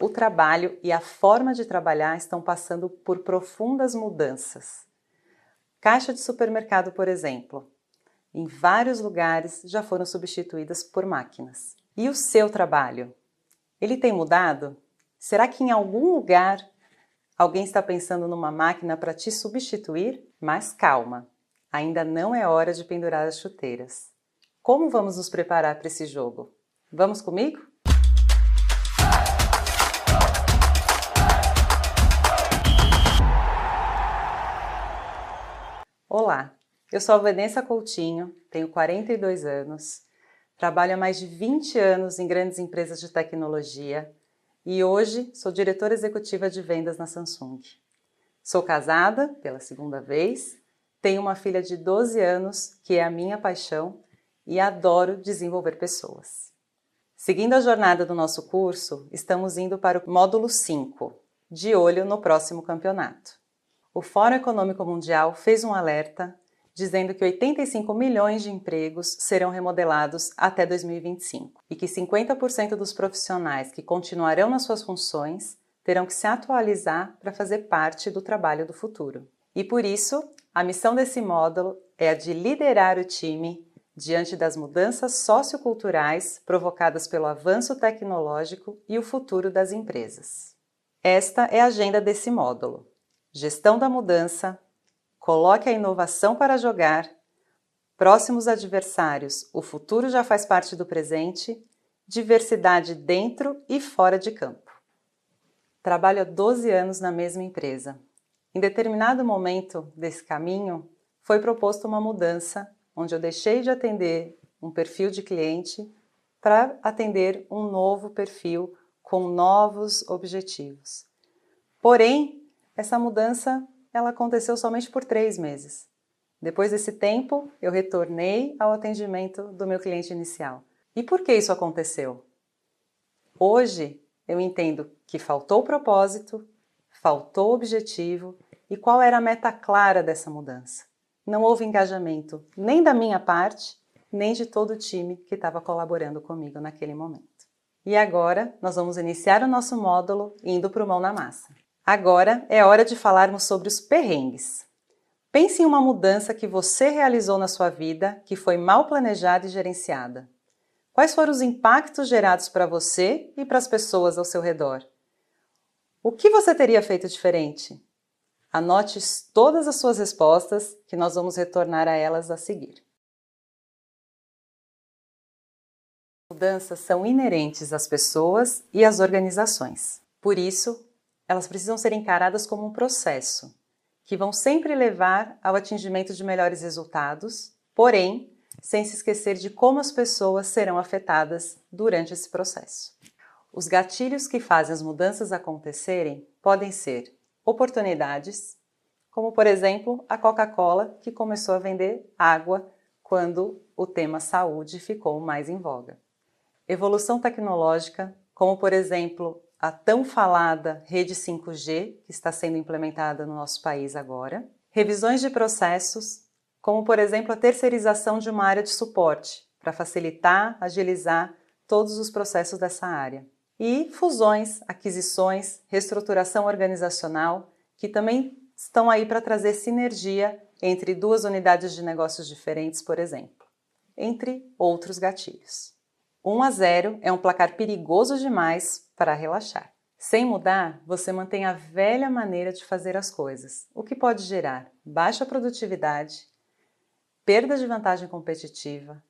O trabalho e a forma de trabalhar estão passando por profundas mudanças. Caixa de supermercado, por exemplo, em vários lugares já foram substituídas por máquinas. E o seu trabalho? Ele tem mudado? Será que em algum lugar alguém está pensando numa máquina para te substituir? Mas calma, ainda não é hora de pendurar as chuteiras. Como vamos nos preparar para esse jogo? Vamos comigo? Olá, eu sou a Vanessa Coutinho, tenho 42 anos, trabalho há mais de 20 anos em grandes empresas de tecnologia e hoje sou diretora executiva de vendas na Samsung. Sou casada pela segunda vez, tenho uma filha de 12 anos que é a minha paixão e adoro desenvolver pessoas. Seguindo a jornada do nosso curso, estamos indo para o módulo 5, de olho no próximo campeonato. O Fórum Econômico Mundial fez um alerta dizendo que 85 milhões de empregos serão remodelados até 2025 e que 50% dos profissionais que continuarão nas suas funções terão que se atualizar para fazer parte do trabalho do futuro. E por isso, a missão desse módulo é a de liderar o time diante das mudanças socioculturais provocadas pelo avanço tecnológico e o futuro das empresas. Esta é a agenda desse módulo: gestão da mudança, Coloque a inovação para jogar. Próximos adversários, o futuro já faz parte do presente. Diversidade dentro e fora de campo. Trabalho há 12 anos na mesma empresa. Em determinado momento desse caminho, foi proposta uma mudança, onde eu deixei de atender um perfil de cliente para atender um novo perfil com novos objetivos. Porém, essa mudança ela aconteceu somente por três meses. Depois desse tempo, eu retornei ao atendimento do meu cliente inicial. E por que isso aconteceu? Hoje, eu entendo que faltou propósito, faltou objetivo e qual era a meta clara dessa mudança. Não houve engajamento nem da minha parte, nem de todo o time que estava colaborando comigo naquele momento. E agora nós vamos iniciar o nosso módulo indo para o mão na massa. Agora é hora de falarmos sobre os perrengues. Pense em uma mudança que você realizou na sua vida que foi mal planejada e gerenciada. Quais foram os impactos gerados para você e para as pessoas ao seu redor? O que você teria feito diferente? Anote todas as suas respostas, que nós vamos retornar a elas a seguir. Mudanças são inerentes às pessoas e às organizações. Por isso, elas precisam ser encaradas como um processo, que vão sempre levar ao atingimento de melhores resultados, porém, sem se esquecer de como as pessoas serão afetadas durante esse processo. Os gatilhos que fazem as mudanças acontecerem podem ser oportunidades, como por exemplo a Coca-Cola, que começou a vender água quando o tema saúde ficou mais em voga. Evolução tecnológica, como por exemplo a tão falada rede 5G, que está sendo implementada no nosso país agora, revisões de processos, como por exemplo a terceirização de uma área de suporte, para facilitar, agilizar todos os processos dessa área. E fusões, aquisições, reestruturação organizacional, que também estão aí para trazer sinergia entre duas unidades de negócios diferentes, por exemplo, entre outros gatilhos. 1 a 0 é um placar perigoso demais para relaxar. Sem mudar, você mantém a velha maneira de fazer as coisas, o que pode gerar baixa produtividade, perda de vantagem competitiva,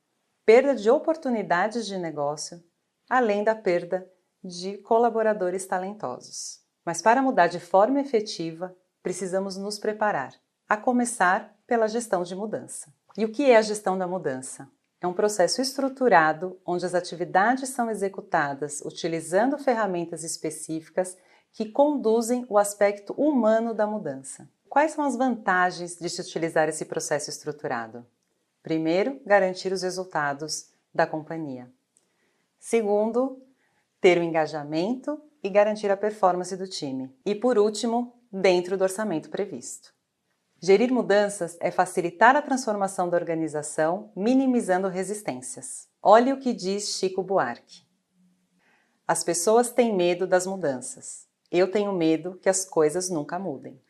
perda de oportunidades de negócio, além da perda de colaboradores talentosos. Mas para mudar de forma efetiva, precisamos nos preparar, a começar pela gestão de mudança. E o que é a gestão da mudança? É um processo estruturado onde as atividades são executadas utilizando ferramentas específicas que conduzem o aspecto humano da mudança. Quais são as vantagens de se utilizar esse processo estruturado? Primeiro, garantir os resultados da companhia. Segundo, ter o engajamento e garantir a performance do time. E por último, dentro do orçamento previsto. Gerir mudanças é facilitar a transformação da organização, minimizando resistências. Olhe o que diz Chico Buarque. As pessoas têm medo das mudanças. Eu tenho medo que as coisas nunca mudem.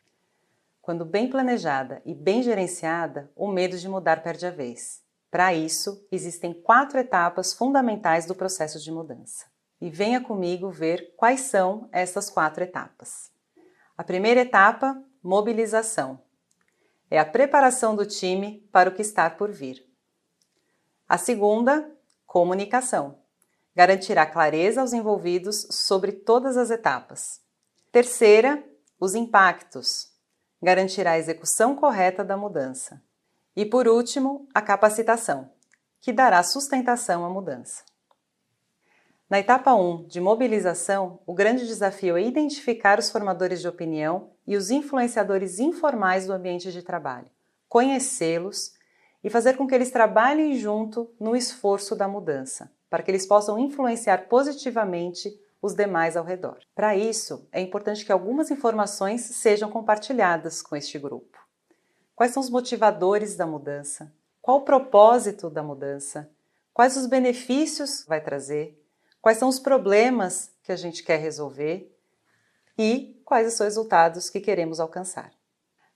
Quando bem planejada e bem gerenciada, o medo de mudar perde a vez. Para isso, existem quatro etapas fundamentais do processo de mudança. E venha comigo ver quais são essas quatro etapas. A primeira etapa, mobilização. É a preparação do time para o que está por vir. A segunda, comunicação garantirá clareza aos envolvidos sobre todas as etapas. Terceira, os impactos, garantirá a execução correta da mudança. E por último, a capacitação, que dará sustentação à mudança. Na etapa 1 de mobilização, o grande desafio é identificar os formadores de opinião e os influenciadores informais do ambiente de trabalho, conhecê-los e fazer com que eles trabalhem junto no esforço da mudança, para que eles possam influenciar positivamente os demais ao redor. Para isso, é importante que algumas informações sejam compartilhadas com este grupo. Quais são os motivadores da mudança? Qual o propósito da mudança? Quais os benefícios vai trazer? Quais são os problemas que a gente quer resolver? E quais os resultados que queremos alcançar?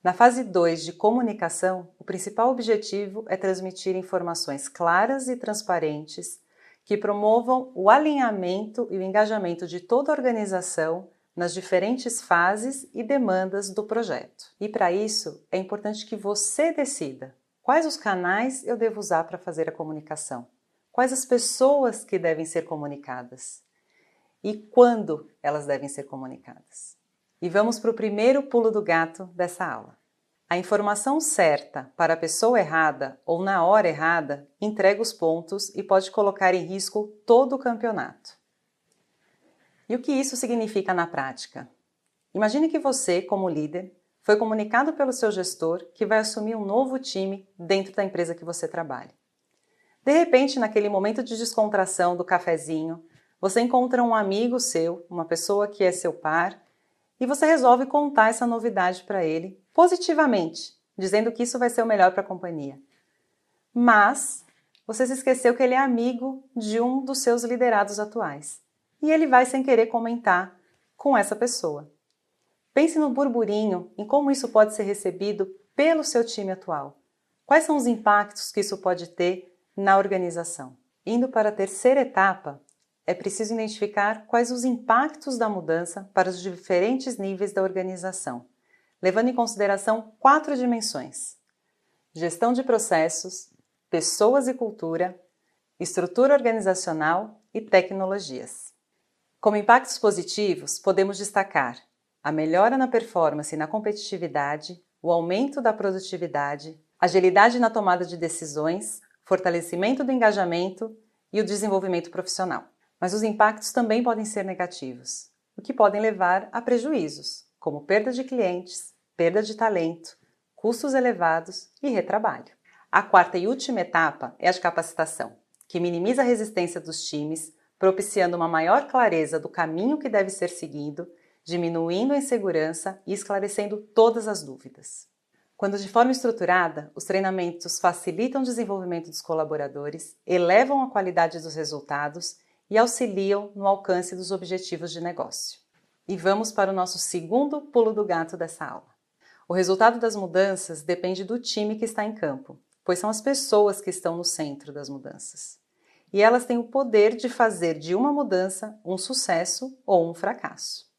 Na fase 2 de comunicação, o principal objetivo é transmitir informações claras e transparentes que promovam o alinhamento e o engajamento de toda a organização nas diferentes fases e demandas do projeto. E para isso, é importante que você decida quais os canais eu devo usar para fazer a comunicação, quais as pessoas que devem ser comunicadas e quando elas devem ser comunicadas. E vamos para o primeiro pulo do gato dessa aula. A informação certa para a pessoa errada ou na hora errada entrega os pontos e pode colocar em risco todo o campeonato. E o que isso significa na prática? Imagine que você, como líder, foi comunicado pelo seu gestor que vai assumir um novo time dentro da empresa que você trabalha. De repente, naquele momento de descontração do cafezinho, você encontra um amigo seu, uma pessoa que é seu par, e você resolve contar essa novidade para ele positivamente, dizendo que isso vai ser o melhor para a companhia. Mas você se esqueceu que ele é amigo de um dos seus liderados atuais e ele vai sem querer comentar com essa pessoa. Pense no burburinho, em como isso pode ser recebido pelo seu time atual. Quais são os impactos que isso pode ter na organização? Indo para a terceira etapa, é preciso identificar quais os impactos da mudança para os diferentes níveis da organização, levando em consideração quatro dimensões: gestão de processos, pessoas e cultura, estrutura organizacional e tecnologias. Como impactos positivos, podemos destacar a melhora na performance e na competitividade, o aumento da produtividade, agilidade na tomada de decisões, fortalecimento do engajamento e o desenvolvimento profissional. Mas os impactos também podem ser negativos, o que podem levar a prejuízos, como perda de clientes, perda de talento, custos elevados e retrabalho. A quarta e última etapa é a de capacitação, que minimiza a resistência dos times, propiciando uma maior clareza do caminho que deve ser seguido, diminuindo a insegurança e esclarecendo todas as dúvidas. Quando de forma estruturada, os treinamentos facilitam o desenvolvimento dos colaboradores, elevam a qualidade dos resultados e auxiliam no alcance dos objetivos de negócio. E vamos para o nosso segundo pulo do gato dessa aula. O resultado das mudanças depende do time que está em campo, pois são as pessoas que estão no centro das mudanças. E elas têm o poder de fazer de uma mudança um sucesso ou um fracasso.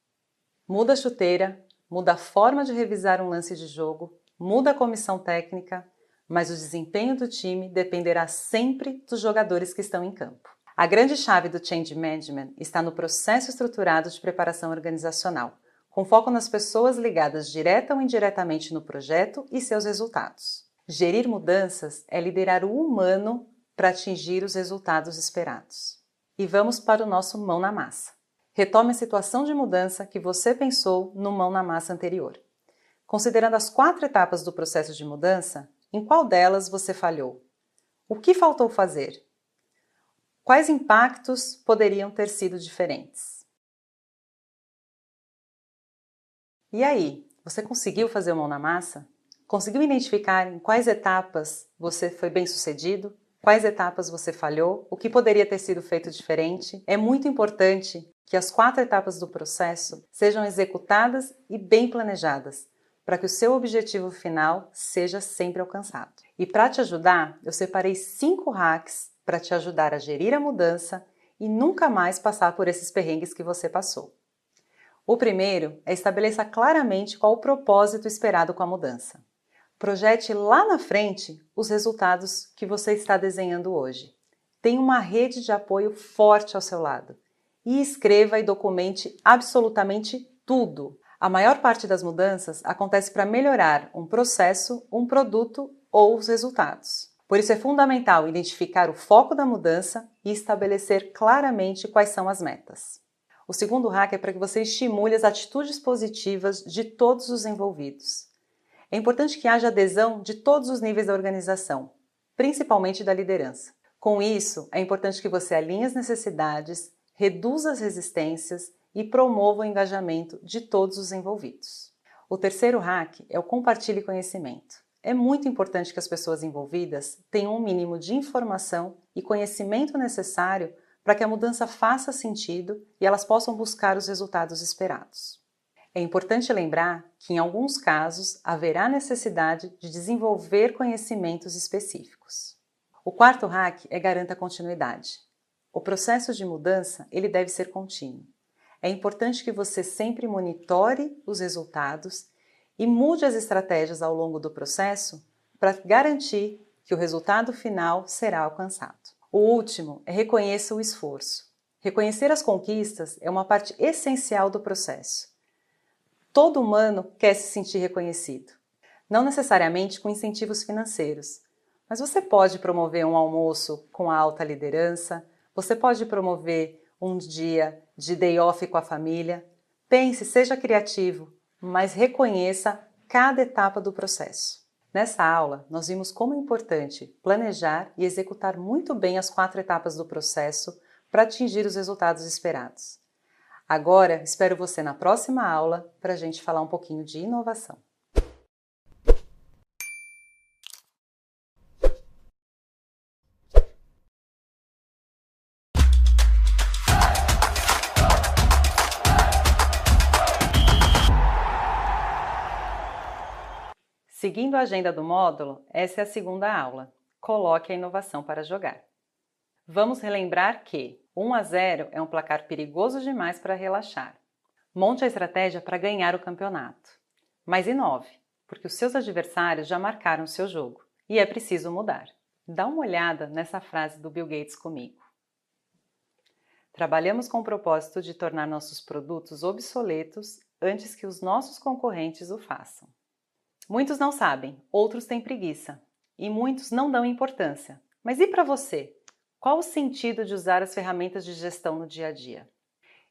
Muda a chuteira, muda a forma de revisar um lance de jogo, muda a comissão técnica, mas o desempenho do time dependerá sempre dos jogadores que estão em campo. A grande chave do change management está no processo estruturado de preparação organizacional, com foco nas pessoas ligadas direta ou indiretamente no projeto e seus resultados. Gerir mudanças é liderar o humano para atingir os resultados esperados. E vamos para o nosso mão na massa. Retome a situação de mudança que você pensou no mão na massa anterior. Considerando as quatro etapas do processo de mudança, em qual delas você falhou? O que faltou fazer? Quais impactos poderiam ter sido diferentes? E aí, você conseguiu fazer mão na massa? Conseguiu identificar em quais etapas você foi bem sucedido? Quais etapas você falhou? O que poderia ter sido feito diferente? É muito importante que as quatro etapas do processo sejam executadas e bem planejadas, para que o seu objetivo final seja sempre alcançado. E para te ajudar, eu separei cinco hacks para te ajudar a gerir a mudança e nunca mais passar por esses perrengues que você passou. O primeiro é estabeleça claramente qual o propósito esperado com a mudança. Projete lá na frente os resultados que você está desenhando hoje. Tenha uma rede de apoio forte ao seu lado e escreva e documente absolutamente tudo. A maior parte das mudanças acontece para melhorar um processo, um produto ou os resultados. Por isso é fundamental identificar o foco da mudança e estabelecer claramente quais são as metas. O segundo hack é para que você estimule as atitudes positivas de todos os envolvidos. É importante que haja adesão de todos os níveis da organização, principalmente da liderança. Com isso, é importante que você alinhe as necessidades, reduza as resistências e promova o engajamento de todos os envolvidos. O terceiro hack é o compartilhe conhecimento. É muito importante que as pessoas envolvidas tenham um mínimo de informação e conhecimento necessário para que a mudança faça sentido e elas possam buscar os resultados esperados. É importante lembrar que, em alguns casos, haverá necessidade de desenvolver conhecimentos específicos. O quarto hack é garanta continuidade. O processo de mudança ele deve ser contínuo. É importante que você sempre monitore os resultados e mude as estratégias ao longo do processo para garantir que o resultado final será alcançado. O último é reconheça o esforço. Reconhecer as conquistas é uma parte essencial do processo. Todo humano quer se sentir reconhecido, não necessariamente com incentivos financeiros, mas você pode promover um almoço com a alta liderança, você pode promover um dia de day off com a família. Pense, seja criativo, mas reconheça cada etapa do processo. Nessa aula, nós vimos como é importante planejar e executar muito bem as quatro etapas do processo para atingir os resultados esperados. Agora, espero você na próxima aula para a gente falar um pouquinho de inovação. Seguindo a agenda do módulo, essa é a segunda aula. Coloque a inovação para jogar. Vamos relembrar que 1 a 0 é um placar perigoso demais para relaxar. Monte a estratégia para ganhar o campeonato. Mas inove, porque os seus adversários já marcaram seu jogo e é preciso mudar. Dá uma olhada nessa frase do Bill Gates comigo. Trabalhamos com o propósito de tornar nossos produtos obsoletos antes que os nossos concorrentes o façam. Muitos não sabem, outros têm preguiça e muitos não dão importância. Mas e para você? Qual o sentido de usar as ferramentas de gestão no dia a dia?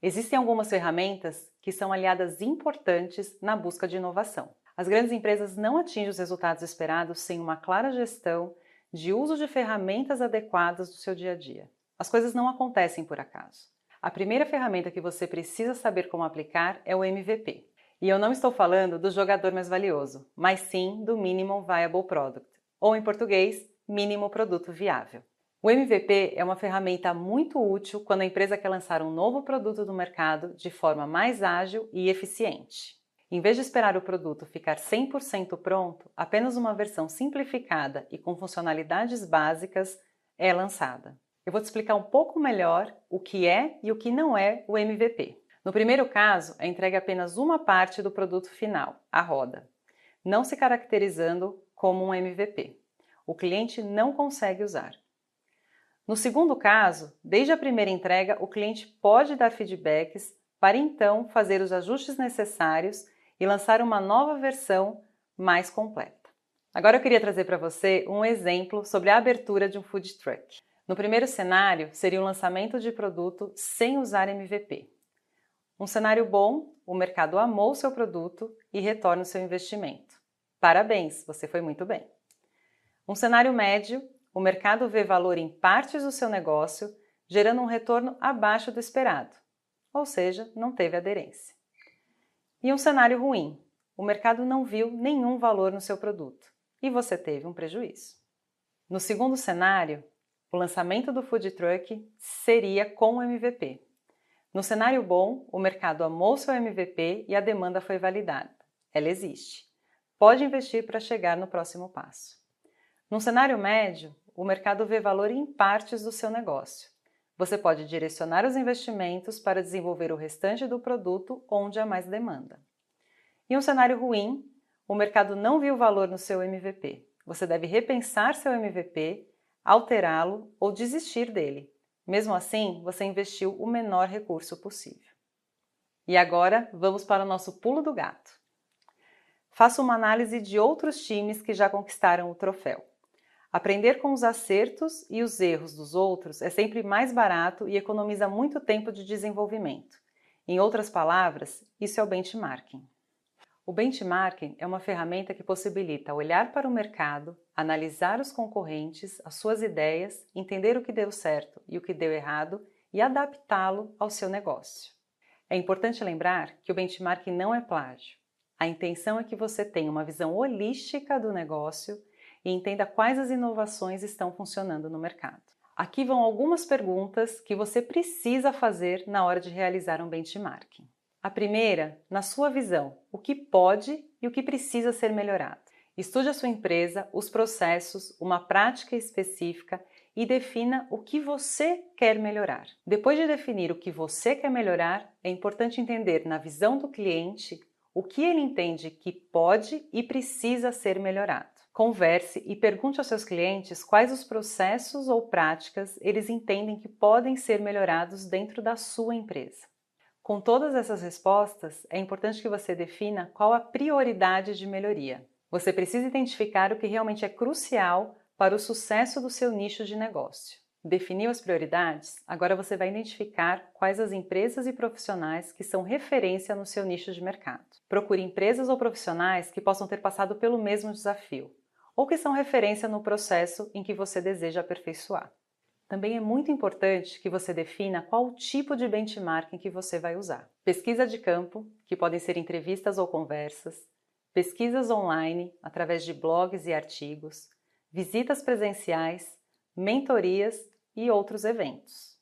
Existem algumas ferramentas que são aliadas importantes na busca de inovação. As grandes empresas não atingem os resultados esperados sem uma clara gestão de uso de ferramentas adequadas do seu dia a dia. As coisas não acontecem por acaso. A primeira ferramenta que você precisa saber como aplicar é o MVP. E eu não estou falando do jogador mais valioso, mas sim do Minimum Viable Product, ou em português, mínimo produto viável. O MVP é uma ferramenta muito útil quando a empresa quer lançar um novo produto no mercado de forma mais ágil e eficiente. Em vez de esperar o produto ficar 100% pronto, apenas uma versão simplificada e com funcionalidades básicas é lançada. Eu vou te explicar um pouco melhor o que é e o que não é o MVP. No primeiro caso, é entregue apenas uma parte do produto final, a roda, não se caracterizando como um MVP. O cliente não consegue usar. No segundo caso, desde a primeira entrega, o cliente pode dar feedbacks para então fazer os ajustes necessários e lançar uma nova versão mais completa. Agora eu queria trazer para você um exemplo sobre a abertura de um food truck. No primeiro cenário, seria o lançamento de produto sem usar MVP. Um cenário bom, o mercado amou seu produto e retorna o seu investimento. Parabéns, você foi muito bem. Um cenário médio, o mercado vê valor em partes do seu negócio, gerando um retorno abaixo do esperado, ou seja, não teve aderência. E um cenário ruim, o mercado não viu nenhum valor no seu produto e você teve um prejuízo. No segundo cenário, o lançamento do food truck seria com o MVP. No cenário bom, o mercado amou seu MVP e a demanda foi validada. Ela existe. Pode investir para chegar no próximo passo. No cenário médio, o mercado vê valor em partes do seu negócio. Você pode direcionar os investimentos para desenvolver o restante do produto onde há mais demanda. Em um cenário ruim, o mercado não viu valor no seu MVP. Você deve repensar seu MVP, alterá-lo ou desistir dele. Mesmo assim, você investiu o menor recurso possível. E agora, vamos para o nosso pulo do gato. Faça uma análise de outros times que já conquistaram o troféu. Aprender com os acertos e os erros dos outros é sempre mais barato e economiza muito tempo de desenvolvimento. Em outras palavras, isso é o benchmarking. O benchmarking é uma ferramenta que possibilita olhar para o mercado, analisar os concorrentes, as suas ideias, entender o que deu certo e o que deu errado e adaptá-lo ao seu negócio. É importante lembrar que o benchmarking não é plágio. A intenção é que você tenha uma visão holística do negócio e entenda quais as inovações estão funcionando no mercado. Aqui vão algumas perguntas que você precisa fazer na hora de realizar um benchmarking. A primeira, na sua visão, o que pode e o que precisa ser melhorado. Estude a sua empresa, os processos, uma prática específica e defina o que você quer melhorar. Depois de definir o que você quer melhorar, é importante entender na visão do cliente o que ele entende que pode e precisa ser melhorado. Converse e pergunte aos seus clientes quais os processos ou práticas eles entendem que podem ser melhorados dentro da sua empresa. Com todas essas respostas, é importante que você defina qual a prioridade de melhoria. Você precisa identificar o que realmente é crucial para o sucesso do seu nicho de negócio. Definiu as prioridades? Agora você vai identificar quais as empresas e profissionais que são referência no seu nicho de mercado. Procure empresas ou profissionais que possam ter passado pelo mesmo desafio ou que são referência no processo em que você deseja aperfeiçoar. Também é muito importante que você defina qual tipo de benchmarking que você vai usar. Pesquisa de campo, que podem ser entrevistas ou conversas, pesquisas online através de blogs e artigos, visitas presenciais, mentorias e outros eventos.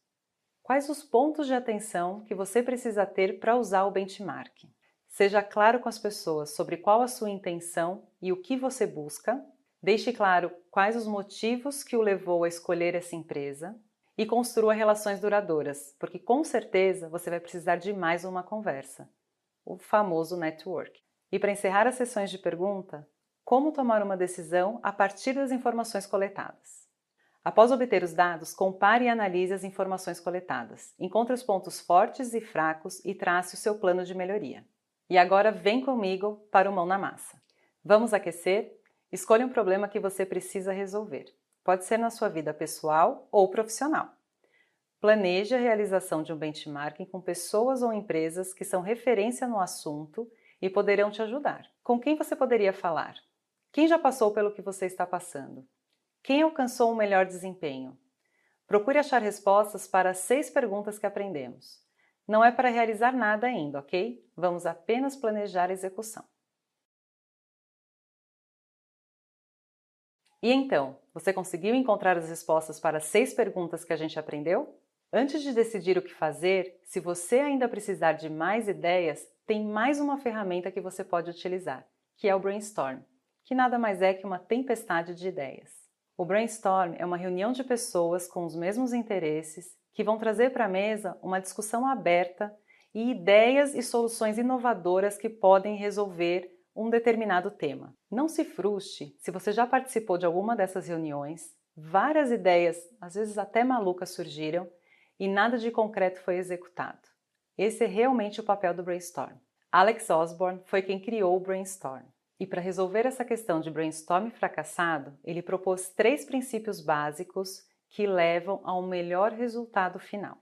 Quais os pontos de atenção que você precisa ter para usar o benchmarking? Seja claro com as pessoas sobre qual a sua intenção e o que você busca Deixe claro quais os motivos que o levou a escolher essa empresa e construa relações duradouras, porque com certeza você vai precisar de mais uma conversa, o famoso network. E para encerrar as sessões de pergunta, como tomar uma decisão a partir das informações coletadas? Após obter os dados, compare e analise as informações coletadas. Encontre os pontos fortes e fracos e trace o seu plano de melhoria. E agora vem comigo para o mão na massa. Vamos aquecer Escolha um problema que você precisa resolver. Pode ser na sua vida pessoal ou profissional. Planeje a realização de um benchmarking com pessoas ou empresas que são referência no assunto e poderão te ajudar. Com quem você poderia falar? Quem já passou pelo que você está passando? Quem alcançou o um melhor desempenho? Procure achar respostas para as seis perguntas que aprendemos. Não é para realizar nada ainda, ok? Vamos apenas planejar a execução. E então, você conseguiu encontrar as respostas para as seis perguntas que a gente aprendeu? Antes de decidir o que fazer, se você ainda precisar de mais ideias, tem mais uma ferramenta que você pode utilizar, que é o Brainstorm, que nada mais é que uma tempestade de ideias. O Brainstorm é uma reunião de pessoas com os mesmos interesses que vão trazer para a mesa uma discussão aberta e ideias e soluções inovadoras que podem resolver um determinado tema. Não se frustre se você já participou de alguma dessas reuniões, várias ideias, às vezes até malucas, surgiram e nada de concreto foi executado. Esse é realmente o papel do brainstorm. Alex Osborne foi quem criou o brainstorm. E para resolver essa questão de brainstorm fracassado, ele propôs três princípios básicos que levam a um melhor resultado final.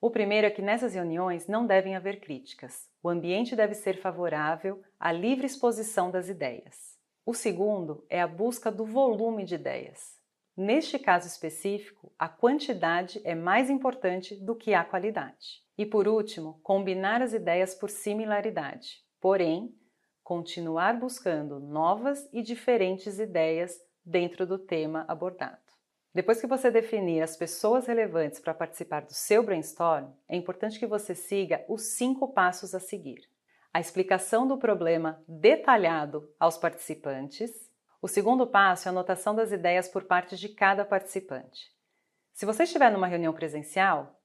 O primeiro é que nessas reuniões não devem haver críticas. O ambiente deve ser favorável à livre exposição das ideias. O segundo é a busca do volume de ideias. Neste caso específico, a quantidade é mais importante do que a qualidade. E por último, combinar as ideias por similaridade, porém, continuar buscando novas e diferentes ideias dentro do tema abordado. Depois que você definir as pessoas relevantes para participar do seu brainstorm, é importante que você siga os cinco passos a seguir. A explicação do problema detalhado aos participantes. O segundo passo é a anotação das ideias por parte de cada participante. Se você estiver numa reunião presencial,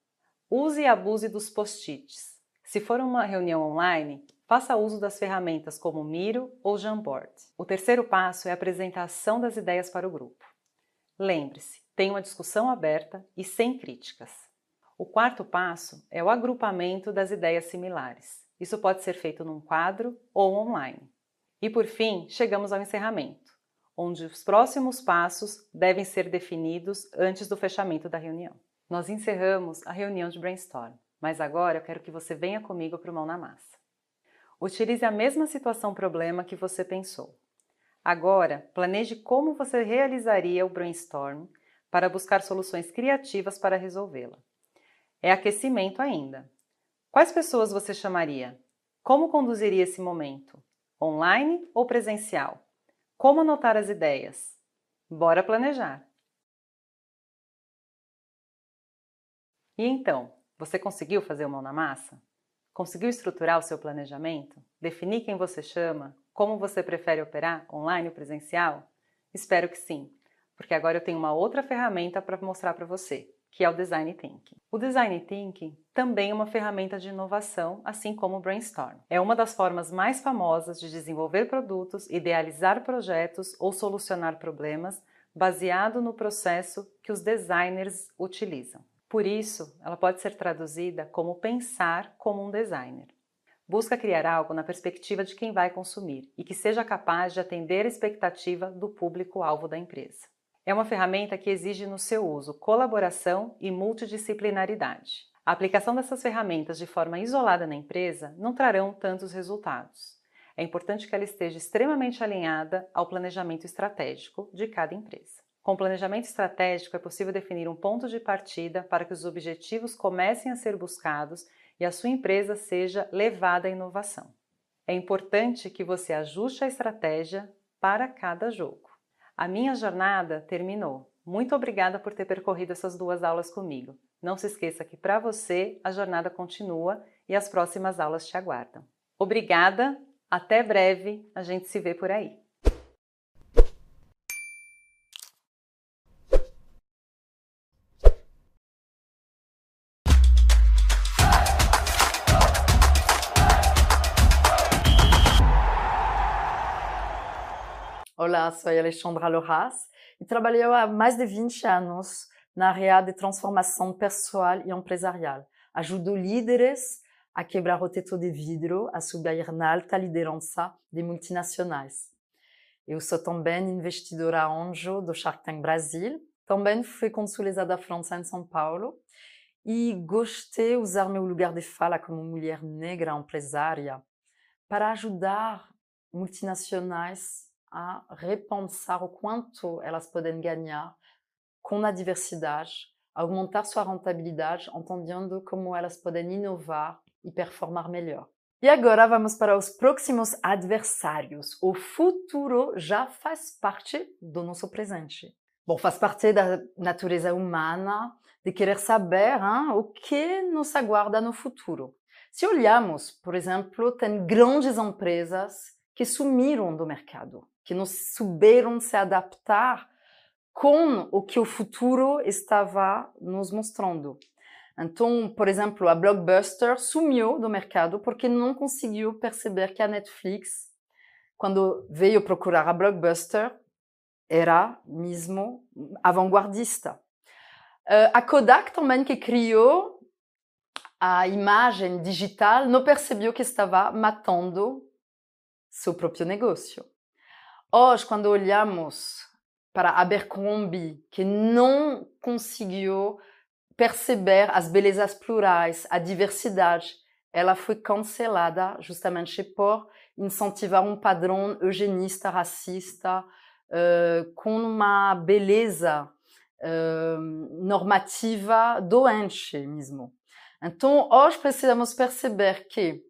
use e abuse dos post-its. Se for uma reunião online, faça uso das ferramentas como Miro ou Jamboard. O terceiro passo é a apresentação das ideias para o grupo. Lembre-se, tenha uma discussão aberta e sem críticas. O quarto passo é o agrupamento das ideias similares. Isso pode ser feito num quadro ou online. E por fim, chegamos ao encerramento, onde os próximos passos devem ser definidos antes do fechamento da reunião. Nós encerramos a reunião de brainstorm, mas agora eu quero que você venha comigo para o Mão na Massa. Utilize a mesma situação-problema que você pensou. Agora, planeje como você realizaria o brainstorm para buscar soluções criativas para resolvê-la. É aquecimento ainda. Quais pessoas você chamaria? Como conduziria esse momento? Online ou presencial? Como anotar as ideias? Bora planejar! E então, você conseguiu fazer o mão na massa? Conseguiu estruturar o seu planejamento? Definir quem você chama? Como você prefere operar, online ou presencial? Espero que sim, porque agora eu tenho uma outra ferramenta para mostrar para você, que é o Design Thinking. O Design Thinking também é uma ferramenta de inovação, assim como o Brainstorm. É uma das formas mais famosas de desenvolver produtos, idealizar projetos ou solucionar problemas baseado no processo que os designers utilizam. Por isso, ela pode ser traduzida como pensar como um designer. Busca criar algo na perspectiva de quem vai consumir e que seja capaz de atender a expectativa do público-alvo da empresa. É uma ferramenta que exige no seu uso colaboração e multidisciplinaridade. A aplicação dessas ferramentas de forma isolada na empresa não trarão tantos resultados. É importante que ela esteja extremamente alinhada ao planejamento estratégico de cada empresa. Com o planejamento estratégico é possível definir um ponto de partida para que os objetivos comecem a ser buscados e a sua empresa seja levada à inovação. É importante que você ajuste a estratégia para cada jogo. A minha jornada terminou. Muito obrigada por ter percorrido essas duas aulas comigo. Não se esqueça que para você a jornada continua e as próximas aulas te aguardam. Obrigada, até breve, a gente se vê por aí. Olá, sou Alexandra Loras e trabalhei há mais de 20 anos na área de transformação pessoal e empresarial. Ajudo líderes a quebrar o teto de vidro, a subir na alta liderança de multinacionais. Eu sou também investidora anjo do Shark Tank Brasil. Também fui consulizada da França em São Paulo e gostei de usar meu lugar de fala como mulher negra empresária para ajudar multinacionais a repensar o quanto elas podem ganhar com a diversidade, aumentar sua rentabilidade, entendendo como elas podem inovar e performar melhor. E agora vamos para os próximos adversários. O futuro já faz parte do nosso presente. Bom, faz parte da natureza humana de querer saber hein, o que nos aguarda no futuro. Se olhamos, por exemplo, tem grandes empresas que sumiram do mercado que não souberam se adaptar com o que o futuro estava nos mostrando. Então, por exemplo, a Blockbuster sumiu do mercado porque não conseguiu perceber que a Netflix, quando veio procurar a Blockbuster, era mesmo avant-gardista. Uh, a Kodak também, que criou a imagem digital, não percebeu que estava matando seu próprio negócio. Hoje, quando olhamos para Abercrombie, que não conseguiu perceber as belezas plurais, a diversidade, ela foi cancelada justamente por incentivar um padrão eugenista, racista, uh, com uma beleza uh, normativa doente mesmo. Então, hoje precisamos perceber que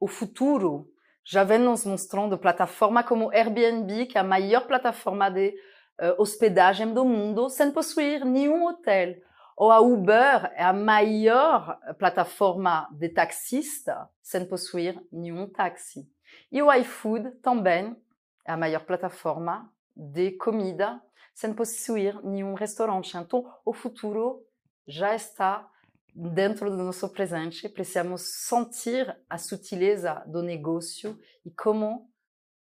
o futuro já vem nos mostrando plataforma como Airbnb, que é a maior plataforma de uh, hospedagem do mundo sem possuir nenhum hotel. Ou a Uber é a maior plataforma de taxista sem possuir nenhum táxi. E o iFood também é a maior plataforma de comida sem possuir nenhum restaurante. Então, o futuro já está dentro do nosso presente. Precisamos sentir a sutileza do negócio e como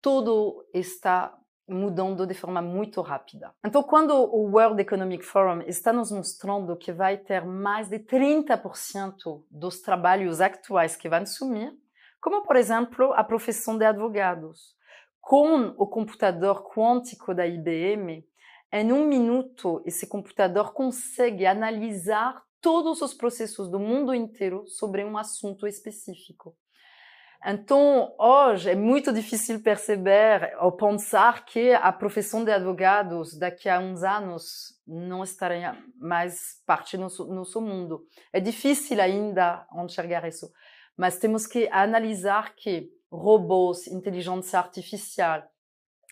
tudo está mudando de forma muito rápida. Então, quando o World Economic Forum está nos mostrando que vai ter mais de 30% dos trabalhos atuais que vão sumir, como, por exemplo, a profissão de advogados. Com o computador quântico da IBM, em um minuto, esse computador consegue analisar todos os processos do mundo inteiro sobre um assunto específico. Então, hoje é muito difícil perceber ou pensar que a profissão de advogados daqui a uns anos não estará mais parte do nosso, nosso mundo. É difícil ainda enxergar isso, mas temos que analisar que robôs, inteligência artificial,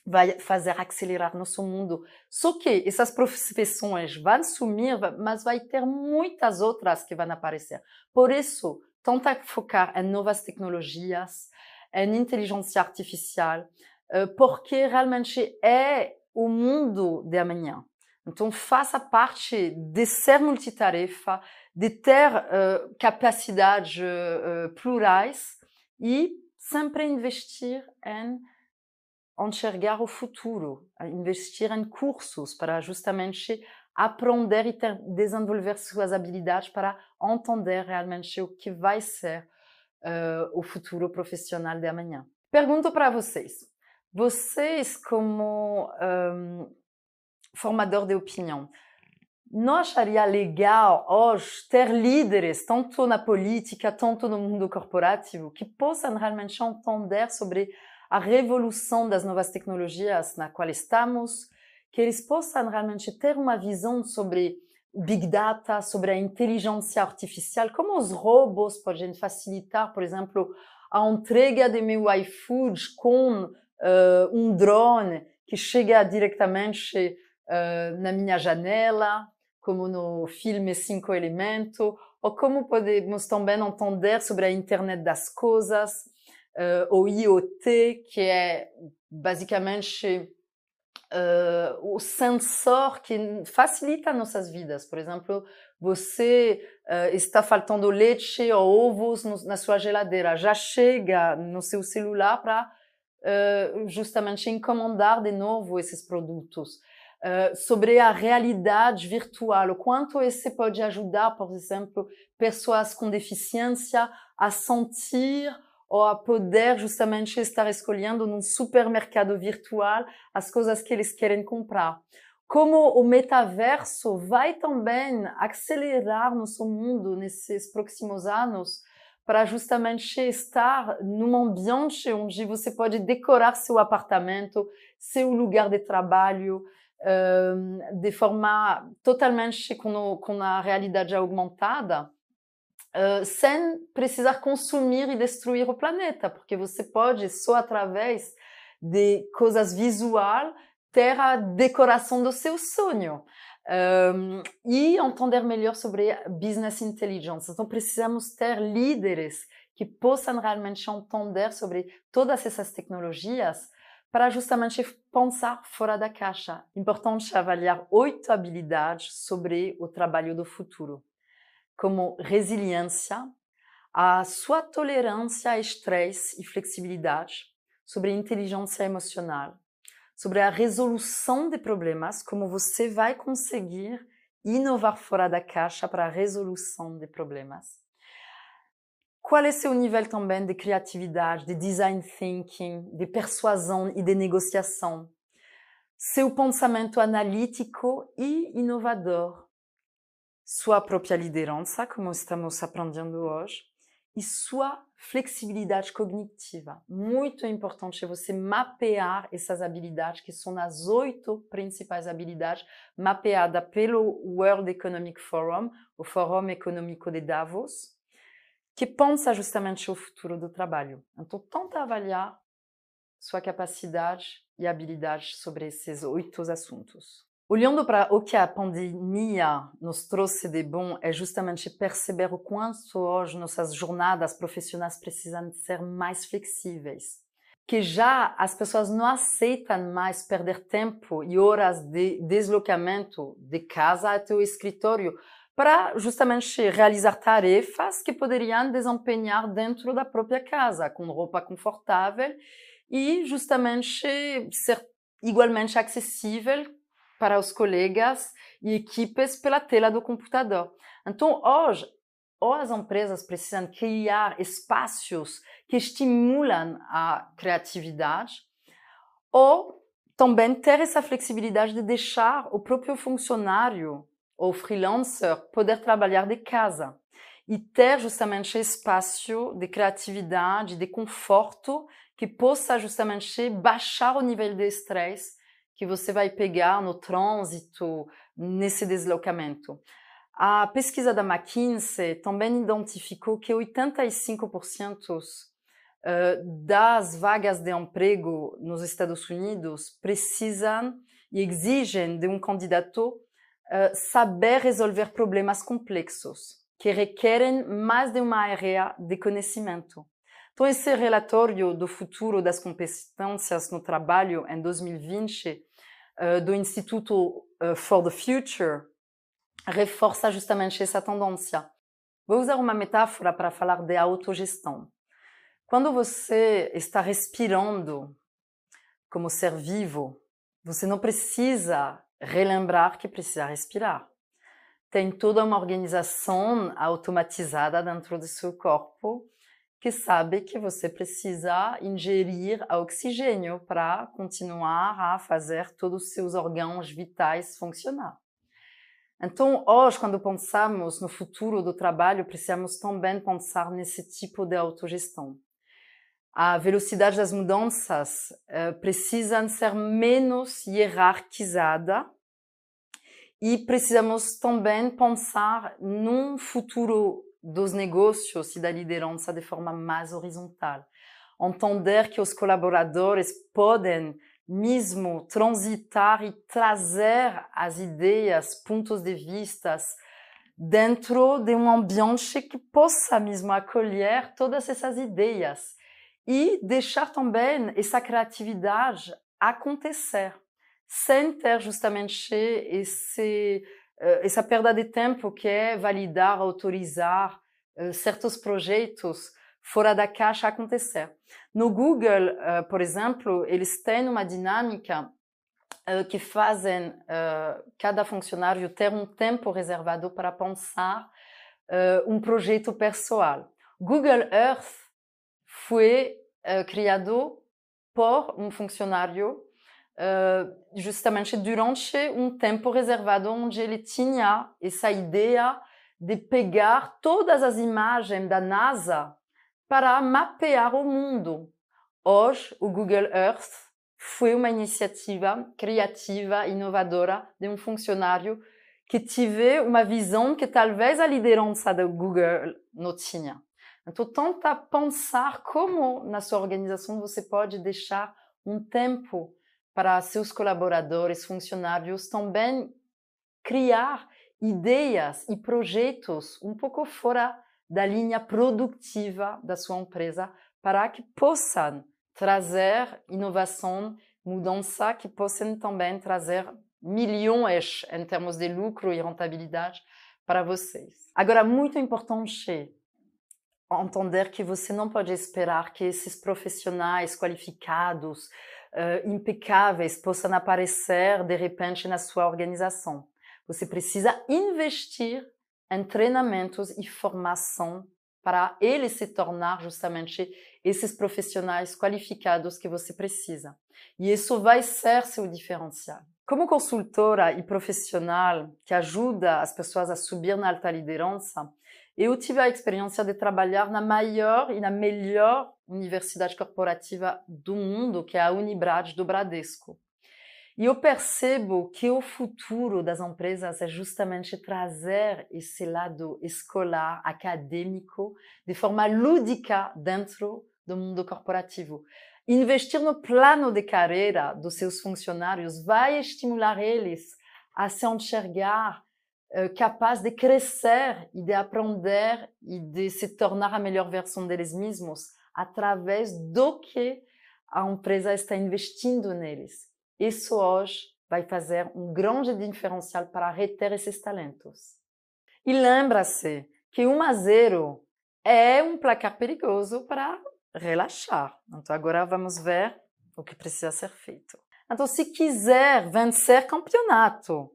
vai fazer acelerar nosso mundo. Só que essas profissões vão sumir, mas vai ter muitas outras que vão aparecer. Por isso, tenta focar em novas tecnologias, em inteligência artificial, eh, porque realmente é o mundo de amanhã. Então, faça parte de ser multitarefa, de ter uh, capacidades uh, plurais e sempre investir em enxergar o futuro, investir em cursos para justamente aprender e ter, desenvolver suas habilidades para entender realmente o que vai ser uh, o futuro profissional de amanhã. Pergunto para vocês: vocês, como um, formador de opinião, não acharia legal hoje ter líderes, tanto na política, tanto no mundo corporativo, que possam realmente entender sobre a revolução das novas tecnologias na qual estamos, que eles possam realmente ter uma visão sobre Big Data, sobre a inteligência artificial, como os robôs podem facilitar, por exemplo, a entrega de meu iFood com uh, um drone que chega diretamente uh, na minha janela, como no filme Cinco Elementos, ou como podemos também entender sobre a internet das coisas, uh, o IoT, que é basicamente uh, o sensor que facilita nossas vidas. Por exemplo, você uh, está faltando leite ou ovos no, na sua geladeira, já chega no seu celular para uh, justamente encomendar de novo esses produtos. Uh, sobre a realidade virtual, o quanto esse pode ajudar, por exemplo, pessoas com deficiência a sentir ou a poder justamente estar escolhendo num supermercado virtual as coisas que eles querem comprar. Como o metaverso vai também acelerar nosso mundo nesses próximos anos para justamente estar num ambiente onde você pode decorar seu apartamento, seu lugar de trabalho, de forma totalmente com a realidade aumentada sem precisar consumir e destruir o planeta, porque você pode só através de coisas visuais ter a decoração do seu sonho. Um, e entender melhor sobre business intelligence. Então, precisamos ter líderes que possam realmente entender sobre todas essas tecnologias para justamente pensar fora da caixa. Importante avaliar oito habilidades sobre o trabalho do futuro como resiliência, a sua tolerância a estresse e flexibilidade, sobre inteligência emocional, sobre a resolução de problemas, como você vai conseguir inovar fora da caixa para a resolução de problemas. Qual é seu nível também de criatividade, de design thinking, de persuasão e de negociação? Seu pensamento analítico e inovador, sua própria liderança, como estamos aprendendo hoje, e sua flexibilidade cognitiva. Muito importante você mapear essas habilidades, que são as oito principais habilidades mapeadas pelo World Economic Forum, o Fórum Econômico de Davos, que pensa justamente o futuro do trabalho. Então, tenta avaliar sua capacidade e habilidade sobre esses oito assuntos. Olhando para o que a pandemia nos trouxe de bom, é justamente perceber o quanto hoje nossas jornadas profissionais precisam ser mais flexíveis. Que já as pessoas não aceitam mais perder tempo e horas de deslocamento de casa até o escritório para justamente realizar tarefas que poderiam desempenhar dentro da própria casa, com roupa confortável e justamente ser igualmente acessível para os colegas e equipes pela tela do computador. Então, hoje, ou as empresas precisam criar espaços que estimulam a criatividade, ou também ter essa flexibilidade de deixar o próprio funcionário ou freelancer poder trabalhar de casa e ter justamente espaço de criatividade, de conforto que possa justamente baixar o nível de estresse que você vai pegar no trânsito, nesse deslocamento. A pesquisa da McKinsey também identificou que 85% das vagas de emprego nos Estados Unidos precisam e exigem de um candidato saber resolver problemas complexos que requerem mais de uma área de conhecimento. Então, esse relatório do futuro das competências no trabalho em 2020 uh, do Instituto uh, for the Future reforça justamente essa tendência. Vou usar uma metáfora para falar de autogestão. Quando você está respirando como ser vivo, você não precisa relembrar que precisa respirar. Tem toda uma organização automatizada dentro do seu corpo que sabe que você precisa ingerir oxigênio para continuar a fazer todos os seus órgãos vitais funcionar. Então, hoje, quando pensamos no futuro do trabalho, precisamos também pensar nesse tipo de autogestão. A velocidade das mudanças uh, precisa ser menos hierarquizada e precisamos também pensar num futuro dos negócios e da liderança de forma mais horizontal. Entender que os colaboradores podem mesmo transitar e trazer as ideias, pontos de vistas dentro de um ambiente que possa mesmo acolher todas essas ideias e deixar também essa criatividade acontecer, sem ter justamente esse essa perda de tempo que é validar, autorizar uh, certos projetos fora da caixa acontecer. No Google, uh, por exemplo, eles têm uma dinâmica que fazem cada funcionário ter um tempo reservado para pensar um projeto pessoal. Google Earth foi criado por um funcionário uh, justamente durante um tempo reservado onde ele tinha essa ideia de pegar todas as imagens da NASA para mapear o mundo. Hoje, o Google Earth foi uma iniciativa criativa, inovadora de um funcionário que teve uma visão que talvez a liderança do Google não tinha. Então, tenta pensar como na sua organização você pode deixar um tempo para seus colaboradores, funcionários também criar ideias e projetos um pouco fora da linha produtiva da sua empresa para que possam trazer inovação, mudança, que possam também trazer milhões em termos de lucro e rentabilidade para vocês. Agora, muito importante entender que você não pode esperar que esses profissionais qualificados uh, impecáveis possam aparecer de repente na sua organização. Você precisa investir em treinamentos e formação para ele se tornar justamente esses profissionais qualificados que você precisa. E isso vai ser seu diferencial. Como consultora e profissional que ajuda as pessoas a subir na alta liderança, eu tive a experiência de trabalhar na maior e na melhor universidade corporativa do mundo, que é a Unibrad do Bradesco. E eu percebo que o futuro das empresas é justamente trazer esse lado escolar, acadêmico, de forma lúdica dentro do mundo corporativo. Investir no plano de carreira dos seus funcionários vai estimular eles a se enxergar capaz de crescer e de aprender e de se tornar a melhor versão deles mesmos através do que a empresa está investindo neles. Isso hoje vai fazer um grande diferencial para reter esses talentos. E lembra-se que 1 a 0 é um placar perigoso para relaxar. Então agora vamos ver o que precisa ser feito. Então, se quiser vencer campeonato,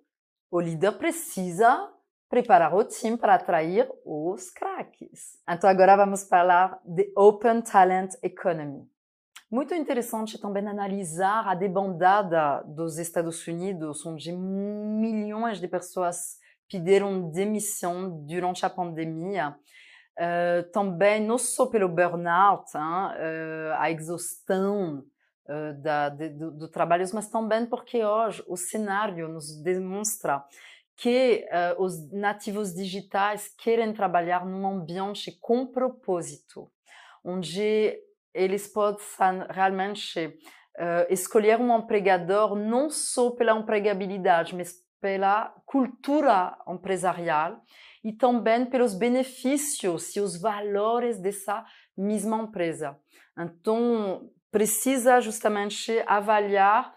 o líder precisa preparar o time para atrair os craques. Então agora vamos falar de Open Talent Economy. Muito interessante também analisar a debandada dos Estados Unidos, onde milhões de pessoas pediram demissão durante a pandemia. Uh, também não só pelo burnout, hein, uh, a exaustão uh, da, de, do, do, trabalho, mas também porque hoje o cenário nos demonstra que os nativos digitais querem trabalhar num ambiente com propósito, onde eles possam realmente escolher um empregador não só pela empregabilidade, mas pela cultura empresarial e também pelos benefícios e os valores dessa mesma empresa. Então, precisa justamente avaliar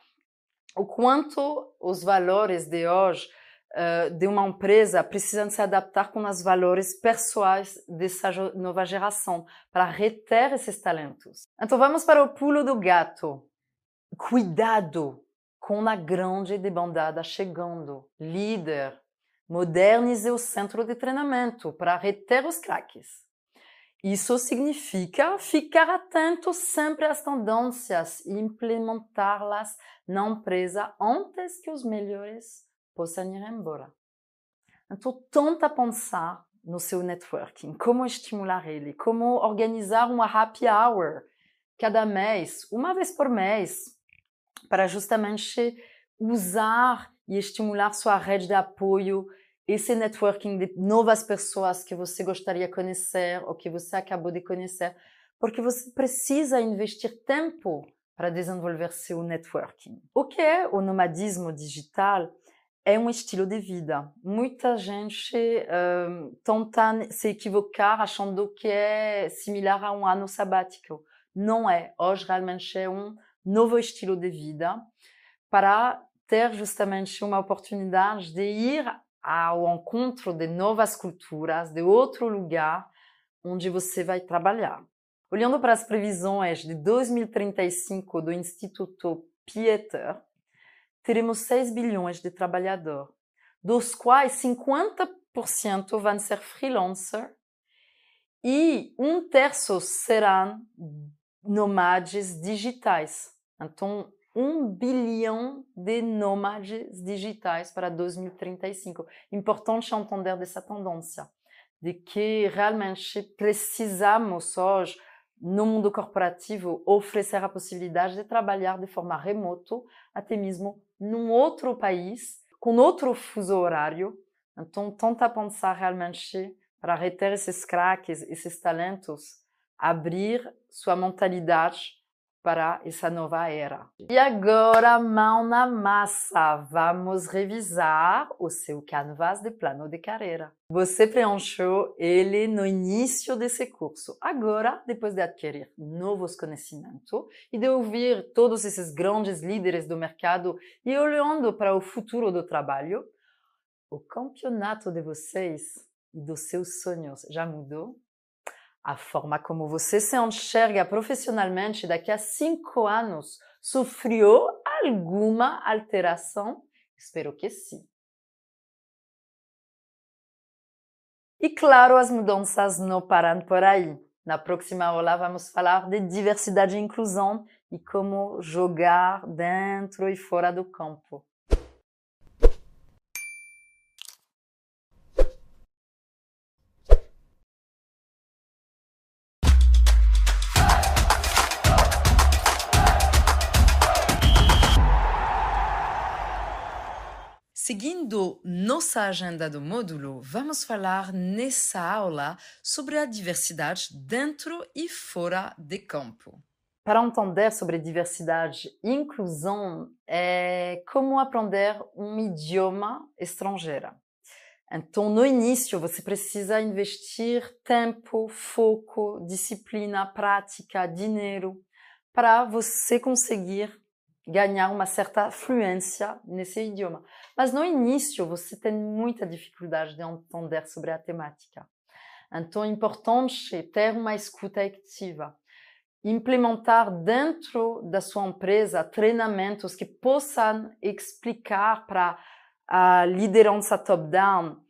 o quanto os valores de hoje uh, de uma empresa precisam se adaptar com os valores pessoais dessa nova geração para reter esses talentos. Então, vamos para o pulo do gato. Cuidado com a grande debandada chegando. Líder, modernize o centro de treinamento para reter os craques. Isso significa ficar atento sempre às tendências e implementá-las na empresa antes que os melhores possam ir embora. Então, tenta pensar no seu networking, como estimular ele, como organizar uma happy hour cada mês, uma vez por mês, para justamente usar e estimular sua rede de apoio, esse networking de novas pessoas que você gostaria de conhecer ou que você acabou de conhecer, porque você precisa investir tempo para desenvolver seu networking. O que é o nomadismo digital? É um estilo de vida. Muita gente um, tenta se equivocar achando que é similar a um ano sabático. Não é. Hoje realmente é um novo estilo de vida para ter justamente uma oportunidade de ir ao encontro de novas culturas, de outro lugar onde você vai trabalhar. Olhando para as previsões de 2035 do Instituto Pieter, teremos 6 bilhões de trabalhadores, dos quais 50% vão ser freelancer e um terço serão nômades digitais. Então, um bilhão de nômades digitais para 2035. Importante entender dessa tendência, de que realmente precisamos hoje, no mundo corporativo, oferecer a possibilidade de trabalhar de forma remota, até mesmo num outro país, com outro fuso horário. Então, tenta pensar realmente para reter esses craques, esses talentos, abrir sua mentalidade para essa nova era. E agora, mão na massa, vamos revisar o seu canvas de plano de carreira. Você preencheu ele no início desse curso. Agora, depois de adquirir novos conhecimentos e de ouvir todos esses grandes líderes do mercado e olhando para o futuro do trabalho, o campeonato de vocês e dos seus sonhos já mudou? A forma como você se enxerga profissionalmente daqui a cinco anos sofreu alguma alteração? Espero que sim. E claro, as mudanças não param por aí. Na próxima aula vamos falar de diversidade e inclusão e como jogar dentro e fora do campo. Seguindo nossa agenda do módulo, vamos falar nessa aula sobre a diversidade dentro e fora de campo. para entender sobre diversidade e inclusão é como aprender um idioma estrangeiro. Então, no início, você precisa investir tempo, foco, disciplina, prática, dinheiro para você conseguir ganhar uma certa fluência nesse idioma. Mas no início, você tem muita dificuldade de entender sobre a temática. Então, é importante ter uma escuta ativa implementar dentro da sua empresa treinamentos que possam explicar para a liderança top-down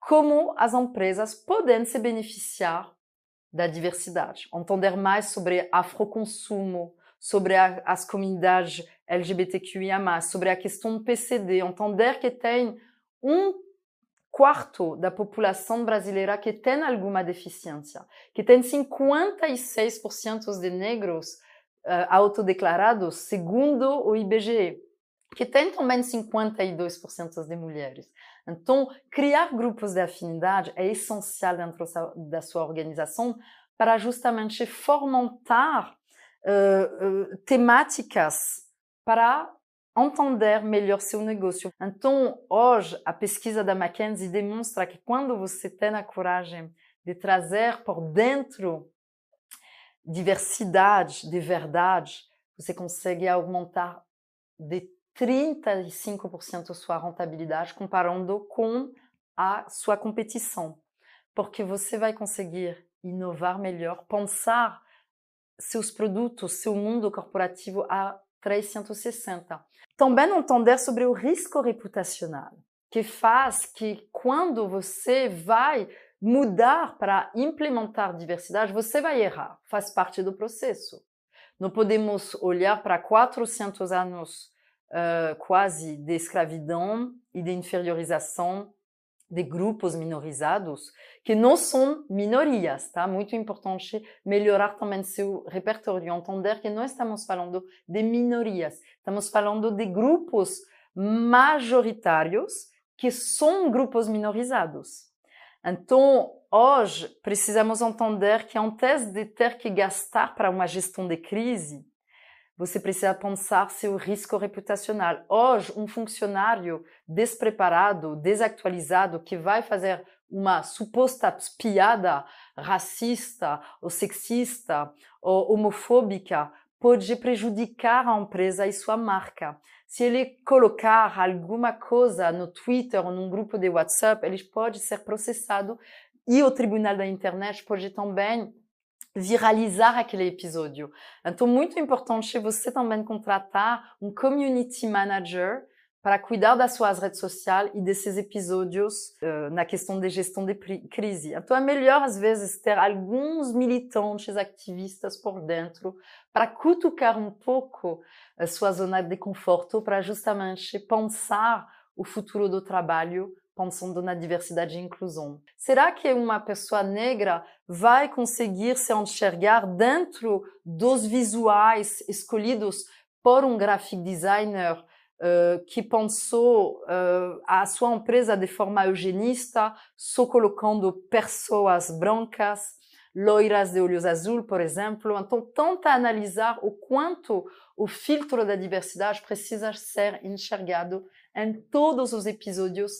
como as empresas podem se beneficiar da diversidade, entender mais sobre afroconsumo, sobre a, as comunidades LGBTQIA+, sobre a questão do PCD, entender que tem um quarto da população brasileira que tem alguma deficiência, que tem 56% de negros uh, autodeclarados, segundo o IBGE, que tem também 52% de mulheres. Então, criar grupos de afinidade é essencial dentro da sua organização para justamente fomentar uh, uh, temáticas para entender melhor seu negócio. Então, hoje, a pesquisa da McKinsey demonstra que quando você tem a coragem de trazer por dentro diversidade de verdade, você consegue aumentar de 35% a sua rentabilidade comparando com a sua competição. Porque você vai conseguir inovar melhor, pensar seus produtos, seu mundo corporativo a 360. Também entender sobre o risco reputacional, que faz que quando você vai mudar para implementar diversidade, você vai errar, faz parte do processo. Não podemos olhar para 400 anos uh, quase de escravidão e de inferiorização de grupos minorizados que não são minorias, tá? Muito importante melhorar também seu repertório, entender que não estamos falando de minorias, estamos falando de grupos majoritários que são grupos minorizados. Então, hoje, precisamos entender que antes de ter que gastar para uma gestão de crise, você precisa pensar seu risco reputacional. Hoje, um funcionário despreparado, desatualizado, que vai fazer uma suposta piada racista ou sexista ou homofóbica pode prejudicar a empresa e sua marca. Se ele colocar alguma coisa no Twitter ou num grupo de WhatsApp, ele pode ser processado e o tribunal da internet pode também viralizar aquele episódio. Então, muito importante você também contratar um community manager para cuidar das suas redes sociais e desses episódios uh, na questão de gestão de crise. Então, é melhor, às vezes, ter alguns militantes ativistas por dentro para cutucar um pouco a sua zona de conforto, para justamente pensar o futuro do trabalho pensando na diversidade e inclusão. Será que uma pessoa negra vai conseguir se enxergar dentro dos visuais escolhidos por um graphic designer uh, que pensou uh, a sua empresa de forma eugenista, só colocando pessoas brancas, loiras de olhos azul, por exemplo. Então, tenta analisar o quanto o filtro da diversidade precisa ser enxergado em todos os episódios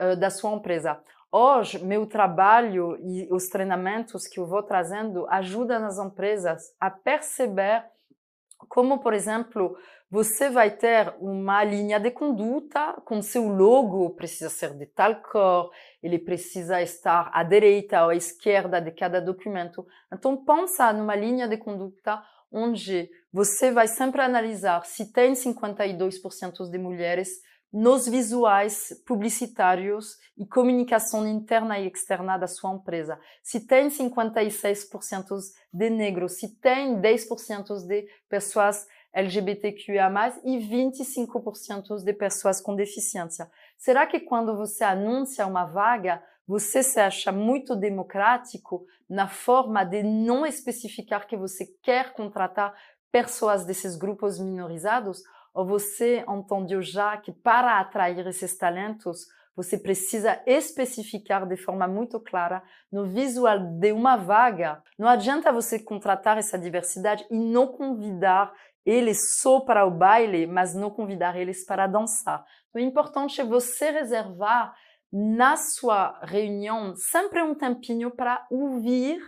uh, da sua empresa. Hoje, meu trabalho e os treinamentos que eu vou trazendo ajudam as empresas a perceber como, por exemplo, você vai ter uma linha de conduta com seu logo precisa ser de tal cor, ele precisa estar à direita ou à esquerda de cada documento. Então, pensa numa linha de conduta onde você vai sempre analisar se tem 52% de mulheres nos visuais publicitários e comunicação interna e externa da sua empresa. Se tem 56% de negros, se tem 10% de pessoas LGBTQIA+, e 25% de pessoas com deficiência. Será que quando você anuncia uma vaga, você se acha muito democrático na forma de não especificar que você quer contratar pessoas desses grupos minorizados? Ou você entendeu já que para atrair esses talentos, você precisa especificar de forma muito clara no visual de uma vaga. Não adianta você contratar essa diversidade e não convidar eles só para o baile, mas não convidar eles para dançar. Então, é você reservar na sua reunião sempre um tempinho para ouvir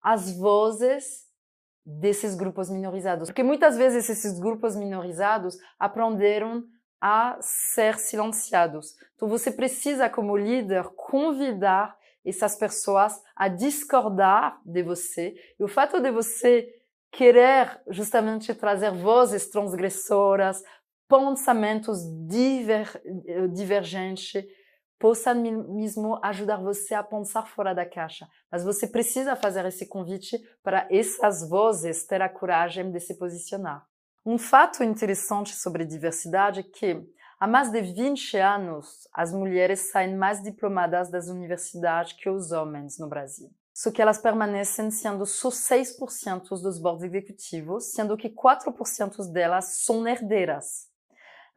as vozes desses grupos minorizados. Porque muitas vezes esses grupos minorizados aprenderam a ser silenciados. Então você precisa, como líder, convidar essas pessoas a discordar de você. E o fato de você querer justamente trazer vozes transgressoras, pensamentos diver, divergentes, possa mesmo ajudar você a pensar fora da caixa. Mas você precisa fazer esse convite para essas vozes ter a coragem de se posicionar. Um fato interessante sobre diversidade é que há mais de 20 anos as mulheres saem mais diplomadas das universidades que os homens no Brasil. Só que elas permanecem sendo só 6% dos boards executivos, sendo que 4% delas são herdeiras.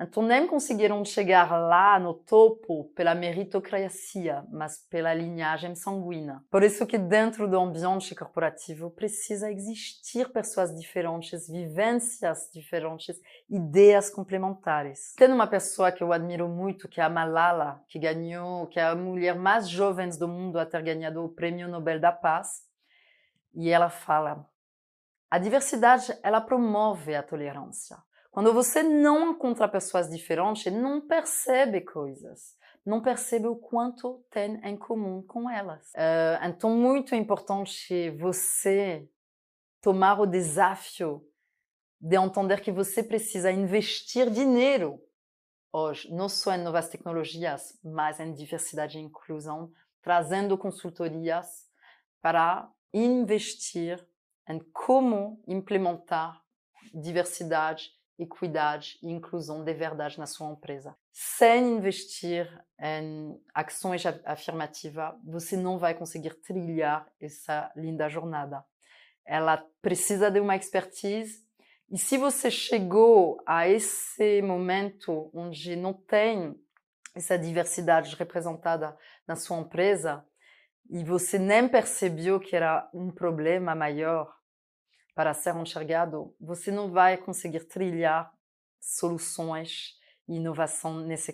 Então nem conseguiram chegar lá no topo pela meritocracia, mas pela linhagem sanguínea. Por isso que dentro do ambiente corporativo precisa existir pessoas diferentes, vivências diferentes, ideias complementares. Tem uma pessoa que eu admiro muito, que é a Malala, que ganhou, que é a mulher mais jovem do mundo a ter ganhado o Prêmio Nobel da Paz, e ela fala: a diversidade ela promove a tolerância. Quando você não encontra pessoas diferentes, não percebe coisas, não percebe o quanto tem em comum com elas. Uh, então, muito importante você tomar o desafio de entender que você precisa investir dinheiro hoje, não só em novas tecnologias, mas em diversidade e inclusão, trazendo consultorias para investir em como implementar diversidade equidade e inclusão de verdade na sua empresa. Sem investir em ações afirmativas, você não vai conseguir trilhar essa linda jornada. Ela precisa de uma expertise e se você chegou a esse momento onde não tem essa diversidade representada na sua empresa e você nem percebeu que era um problema maior, para ser enxergado, você não vai conseguir trilhar soluções e inovação nesse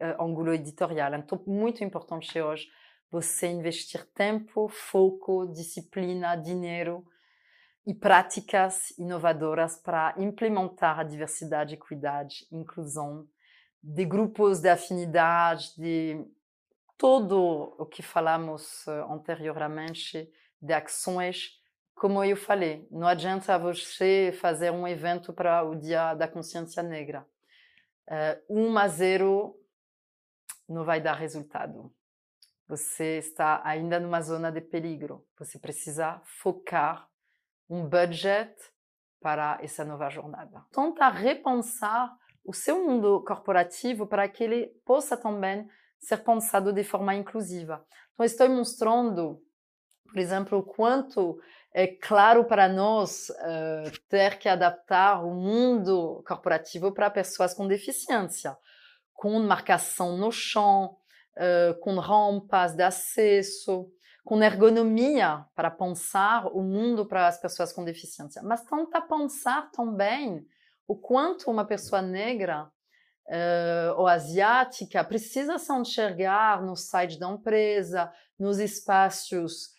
uh, ângulo editorial. Então, muito importante hoje você investir tempo, foco, disciplina, dinheiro e práticas inovadoras para implementar a diversidade, equidade, inclusão de grupos de afinidade, de todo o que falamos uh, anteriormente, de ações como eu falei, não adianta você fazer um evento para o Dia da Consciência Negra. Uh, um a zero não vai dar resultado. Você está ainda numa zona de perigo. Você precisa focar um budget para essa nova jornada. Tenta repensar o seu mundo corporativo para que ele possa também ser pensado de forma inclusiva. Então, estou mostrando, por exemplo, o quanto é claro para nós uh, ter que adaptar o mundo corporativo para pessoas com deficiência, com marcação no chão, uh, com rampas de acesso, com ergonomia para pensar o mundo para as pessoas com deficiência, mas tenta pensar também o quanto uma pessoa negra uh, ou asiática precisa se enxergar no site da empresa, nos espaços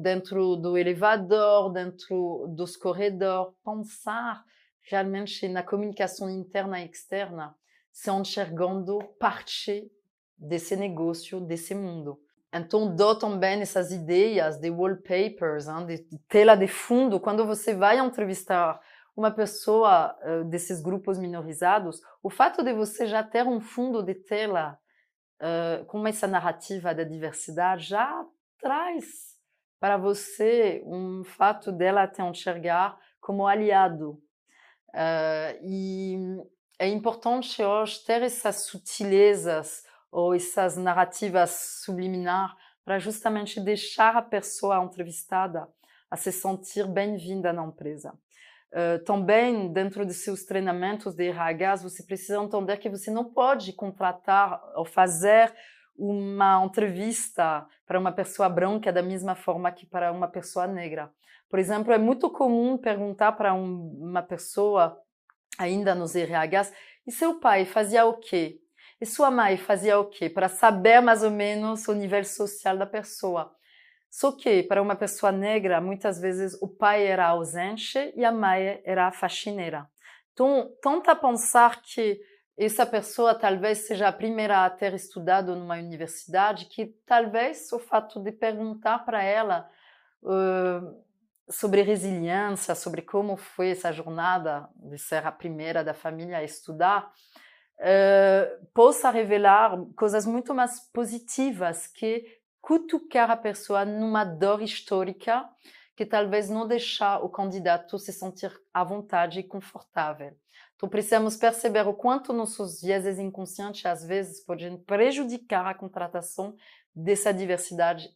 dentro do elevador, dentro dos corredores, pensar realmente na comunicação interna e externa, se enxergando parte desse negócio, desse mundo. Então, dou também essas ideias de wallpapers, hein, de tela de fundo. Quando você vai entrevistar uma pessoa uh, desses grupos minorizados, o fato de você já ter um fundo de tela uh, com essa narrativa da diversidade já traz para você um fato dela te enxergar como aliado. Uh, e é importante hoje ter essas sutilezas ou essas narrativas subliminar para justamente deixar a pessoa entrevistada a se sentir bem-vinda na empresa. Uh, também, dentro de seus treinamentos de RH, você precisa entender que você não pode contratar ou fazer uma entrevista para uma pessoa branca da mesma forma que para uma pessoa negra. Por exemplo, é muito comum perguntar para um, uma pessoa, ainda nos RHs, e seu pai fazia o quê? E sua mãe fazia o quê? Para saber mais ou menos o nível social da pessoa. Só que, para uma pessoa negra, muitas vezes o pai era ausente e a mãe era faxineira. Então, tenta pensar que essa pessoa talvez seja a primeira a ter estudado numa universidade, que talvez o fato de perguntar para ela uh, sobre resiliência, sobre como foi essa jornada de ser a primeira da família a estudar, uh, possa revelar coisas muito mais positivas que cutucar a pessoa numa dor histórica que talvez não deixar o candidato se sentir à vontade e confortável. Então precisamos perceber o quanto nossos vieses inconscientes às vezes podem prejudicar a contratação dessa diversidade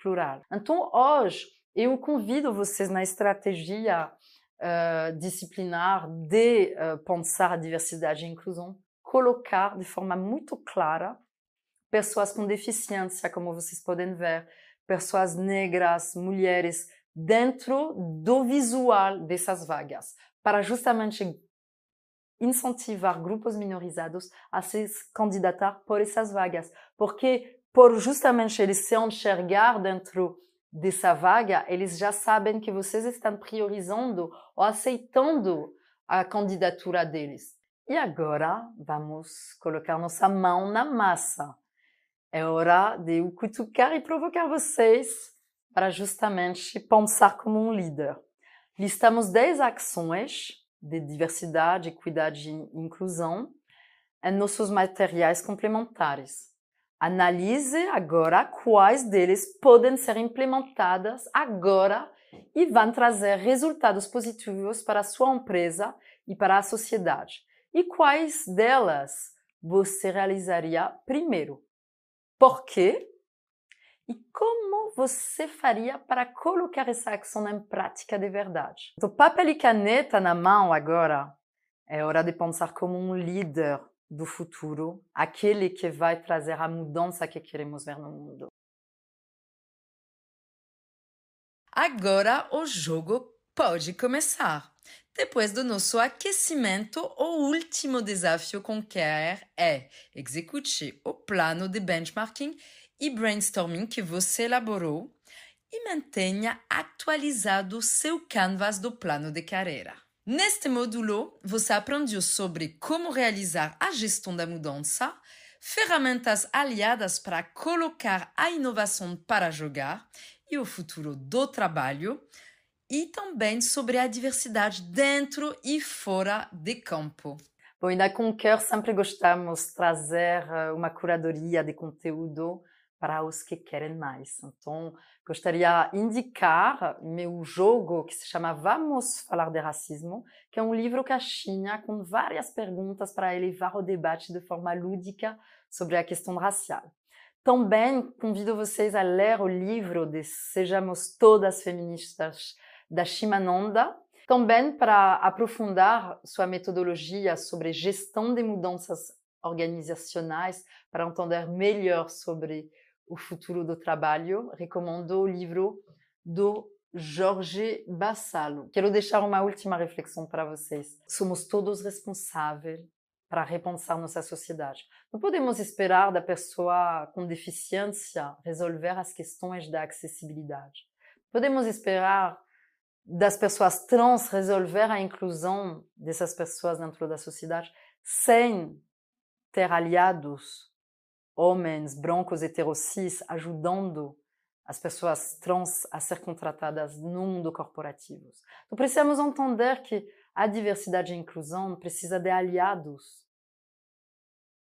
plural. Então hoje eu convido vocês na estratégia uh, disciplinar de uh, pensar a diversidade e inclusão, colocar de forma muito clara pessoas com deficiência, como vocês podem ver, pessoas negras, mulheres, dentro do visual dessas vagas, para justamente incentivar grupos minorizados a se candidatar por essas vagas, porque por justamente eles se enxergar dentro dessa vaga, eles já sabem que vocês estão priorizando ou aceitando a candidatura deles. E agora vamos colocar nossa mão na massa. É hora de o cutucar e provocar vocês para justamente pensar como um líder. Listamos 10 ações de diversidade, equidade e inclusão em nossos materiais complementares. Analise agora quais deles podem ser implementadas agora e vão trazer resultados positivos para a sua empresa e para a sociedade. E quais delas você realizaria primeiro? Por quê? E como você faria para colocar essa ação em prática de verdade? Então, papel e caneta na mão agora. É hora de pensar como um líder do futuro, aquele que vai trazer a mudança que queremos ver no mundo. Agora o jogo pode começar. Depois do nosso aquecimento, o último desafio com QR é execute o plano de benchmarking e brainstorming que você elaborou e mantenha atualizado seu canvas do plano de carreira. Neste módulo, você aprendeu sobre como realizar a gestão da mudança, ferramentas aliadas para colocar a inovação para jogar e o futuro do trabalho, e também sobre a diversidade dentro e fora de campo. Bom, e na Conquer sempre gostamos de trazer eh, uma curadoria de conteúdo para os que querem mais. Então, gostaria de indicar meu jogo que se chama Vamos Falar de Racismo, que é um livro caixinha com várias perguntas para elevar o debate de forma lúdica sobre a questão racial. Também convido vocês a ler o livro de Sejamos Todas Feministas da Shimananda, também para aprofundar sua metodologia sobre gestão de mudanças organizacionais, para entender melhor sobre o futuro do trabalho, recomendo o livro do Jorge Bassalo. Quero deixar uma última reflexão para vocês. Somos todos responsáveis para repensar nossa sociedade. Não podemos esperar da pessoa com deficiência resolver as questões da acessibilidade. Podemos esperar das pessoas trans resolver a inclusão dessas pessoas dentro da sociedade sem ter aliados, homens brancos heterocis, ajudando as pessoas trans a ser contratadas no mundo corporativo. Então precisamos entender que a diversidade e a inclusão precisa de aliados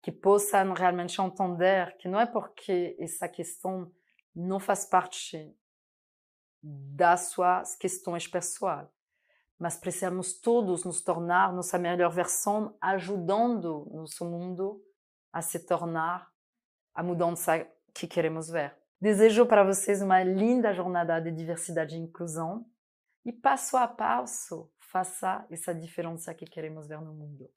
que possam realmente entender que não é porque essa questão não faz parte das suas questões pessoais. Mas precisamos todos nos tornar nossa melhor versão, ajudando nosso mundo a se tornar a mudança que queremos ver. Desejo para vocês uma linda jornada de diversidade e inclusão e passo a passo faça essa diferença que queremos ver no mundo.